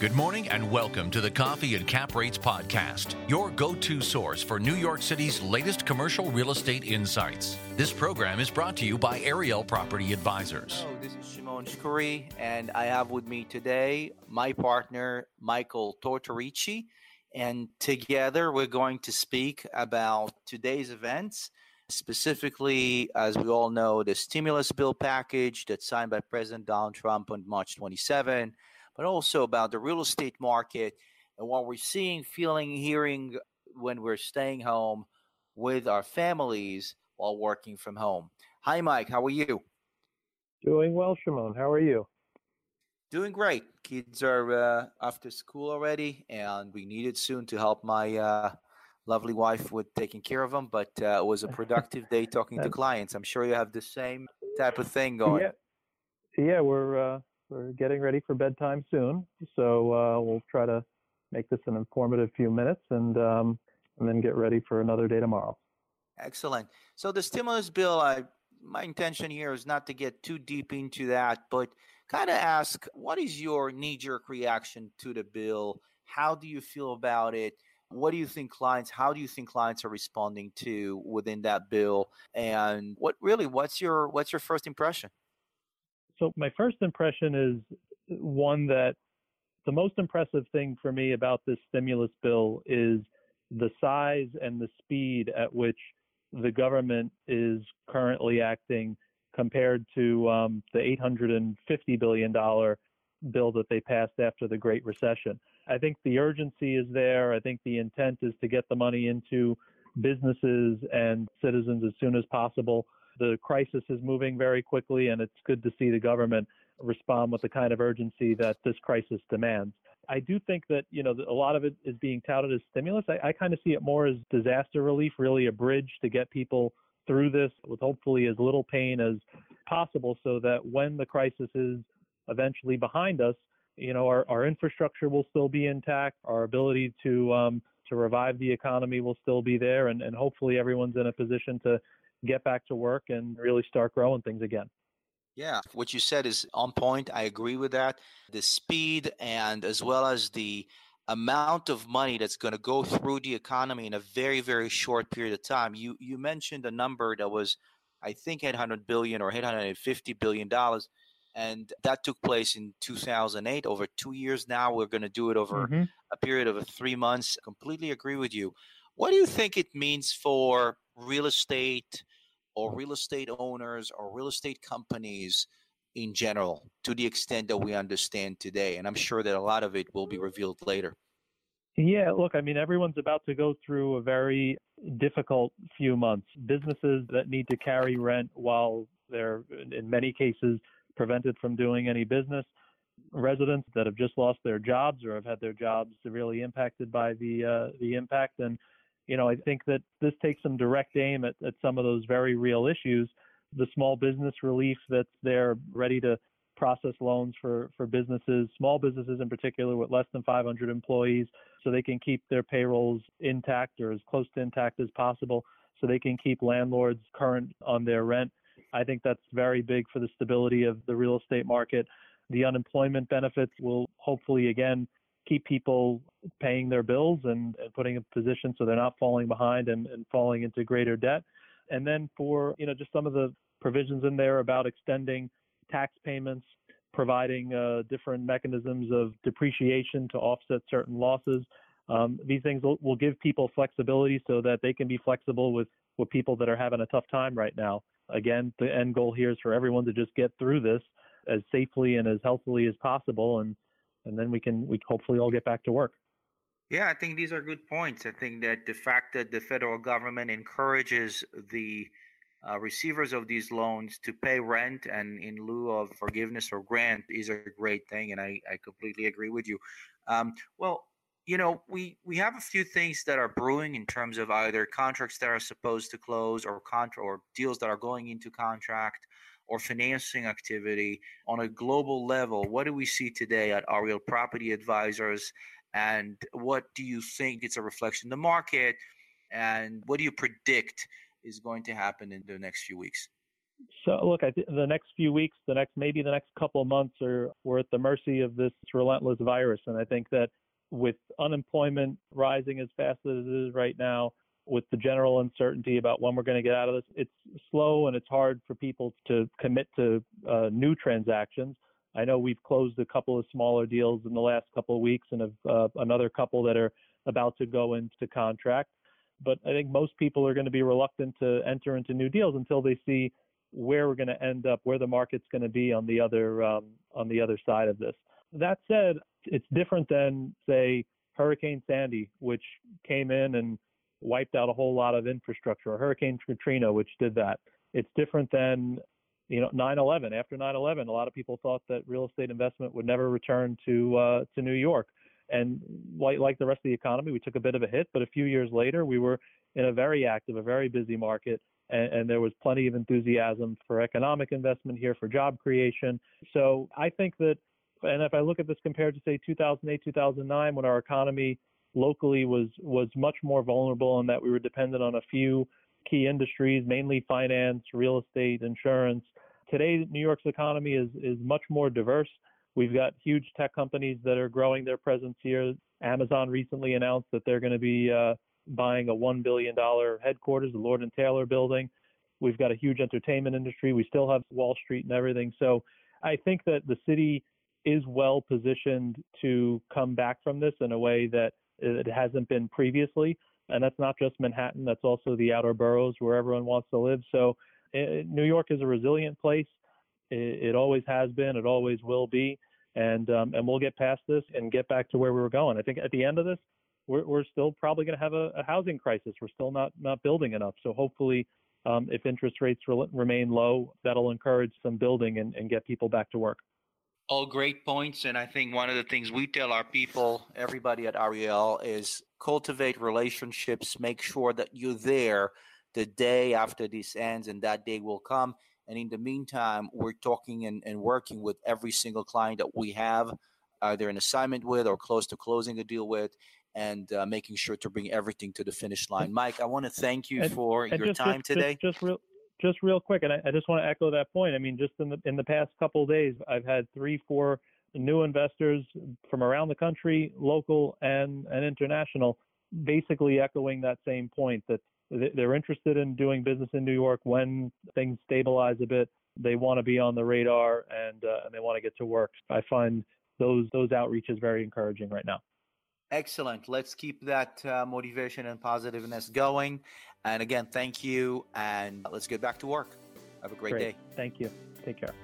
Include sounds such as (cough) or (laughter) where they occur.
Good morning and welcome to the Coffee and Cap Rates podcast, your go to source for New York City's latest commercial real estate insights. This program is brought to you by Ariel Property Advisors. Hello, this is Shimon Shkury, and I have with me today my partner, Michael Tortorici. And together we're going to speak about today's events, specifically, as we all know, the stimulus bill package that's signed by President Donald Trump on March 27 but also about the real estate market and what we're seeing, feeling, hearing when we're staying home with our families while working from home. Hi, Mike. How are you? Doing well, Shimon. How are you? Doing great. Kids are uh, after school already, and we needed soon to help my uh, lovely wife with taking care of them. But uh, it was a productive day talking to (laughs) clients. I'm sure you have the same type of thing going. Yeah, yeah we're uh, we're getting ready for bedtime soon, so uh, we'll try to make this an informative few minutes and um, and then get ready for another day tomorrow. Excellent. So the stimulus bill, I my intention here is not to get too deep into that, but kind of ask what is your knee jerk reaction to the bill? How do you feel about it? What do you think clients, how do you think clients are responding to within that bill? And what really, what's your, what's your first impression? So my first impression is one that the most impressive thing for me about this stimulus bill is the size and the speed at which the government is currently acting compared to um, the $850 billion bill that they passed after the Great Recession. I think the urgency is there. I think the intent is to get the money into businesses and citizens as soon as possible. The crisis is moving very quickly, and it's good to see the government respond with the kind of urgency that this crisis demands. I do think that you know a lot of it is being touted as stimulus. I, I kind of see it more as disaster relief, really a bridge to get people through this with hopefully as little pain as possible, so that when the crisis is eventually behind us, you know our, our infrastructure will still be intact, our ability to um, to revive the economy will still be there, and, and hopefully everyone's in a position to get back to work and really start growing things again. Yeah, what you said is on point. I agree with that. The speed and as well as the amount of money that's going to go through the economy in a very very short period of time. You you mentioned a number that was I think 800 billion or 850 billion dollars and that took place in 2008 over 2 years now we're going to do it over mm-hmm. a period of 3 months. Completely agree with you. What do you think it means for real estate or real estate owners or real estate companies in general to the extent that we understand today. And I'm sure that a lot of it will be revealed later. Yeah, look, I mean, everyone's about to go through a very difficult few months. Businesses that need to carry rent while they're, in many cases, prevented from doing any business. Residents that have just lost their jobs or have had their jobs severely impacted by the uh, the impact, and you know, I think that this takes some direct aim at, at some of those very real issues. The small business relief that's there ready to process loans for, for businesses, small businesses in particular with less than 500 employees, so they can keep their payrolls intact or as close to intact as possible, so they can keep landlords current on their rent. I think that's very big for the stability of the real estate market. The unemployment benefits will hopefully again keep people paying their bills and, and putting in position so they're not falling behind and, and falling into greater debt. And then for, you know, just some of the provisions in there about extending tax payments, providing uh, different mechanisms of depreciation to offset certain losses. Um, these things will, will, give people flexibility so that they can be flexible with, with people that are having a tough time right now. Again, the end goal here is for everyone to just get through this as safely and as healthily as possible. And and then we can we hopefully all get back to work. Yeah, I think these are good points. I think that the fact that the federal government encourages the uh, receivers of these loans to pay rent and in lieu of forgiveness or grant is a great thing, and I, I completely agree with you. Um, well, you know, we we have a few things that are brewing in terms of either contracts that are supposed to close or contra- or deals that are going into contract or financing activity on a global level. What do we see today at Ariel Property Advisors? And what do you think it's a reflection of the market? And what do you predict is going to happen in the next few weeks? So look, I think the next few weeks, the next maybe the next couple of months, are we're at the mercy of this relentless virus, and I think that with unemployment rising as fast as it is right now, with the general uncertainty about when we're going to get out of this, it's slow and it's hard for people to commit to uh, new transactions. I know we've closed a couple of smaller deals in the last couple of weeks and have, uh, another couple that are about to go into contract. But I think most people are going to be reluctant to enter into new deals until they see where we're going to end up, where the market's going to be on the other um, on the other side of this. That said, it's different than say Hurricane Sandy, which came in and wiped out a whole lot of infrastructure, Hurricane Katrina, which did that. It's different than you know 9/11. After 9/11, a lot of people thought that real estate investment would never return to uh, to New York. And like, like the rest of the economy, we took a bit of a hit, but a few years later, we were in a very active, a very busy market, and, and there was plenty of enthusiasm for economic investment here, for job creation. So I think that, and if I look at this compared to say 2008, 2009, when our economy locally was was much more vulnerable, and that we were dependent on a few key industries, mainly finance, real estate, insurance. Today, New York's economy is is much more diverse. We've got huge tech companies that are growing their presence here. Amazon recently announced that they're going to be uh, buying a $1 billion headquarters, the Lord and Taylor building. We've got a huge entertainment industry. We still have Wall Street and everything. So I think that the city is well positioned to come back from this in a way that it hasn't been previously. And that's not just Manhattan, that's also the outer boroughs where everyone wants to live. So it, New York is a resilient place. It, it, always has been, it always will be. And, um, and we'll get past this and get back to where we were going. I think at the end of this, we're, we're still probably going to have a, a, housing crisis. We're still not not building enough. So hopefully, um, if interest rates re- remain low, that'll encourage some building and, and get people back to work. All great points, and I think one of the things we tell our people, everybody at Ariel, is cultivate relationships. Make sure that you're there the day after this ends, and that day will come. And in the meantime, we're talking and, and working with every single client that we have, either an assignment with or close to closing a deal with and uh, making sure to bring everything to the finish line. Mike, I want to thank you and, for and your just, time just, today. Just, just, real, just real quick, and I, I, just want to echo that point. I mean, just in the in the past couple days, I've had three, four new investors from around the country, local and and international, basically echoing that same point that they're interested in doing business in New York when things stabilize a bit. They want to be on the radar and uh, and they want to get to work. I find those those outreaches very encouraging right now. Excellent. Let's keep that uh, motivation and positiveness going. And again, thank you. And let's get back to work. Have a great, great. day. Thank you. Take care.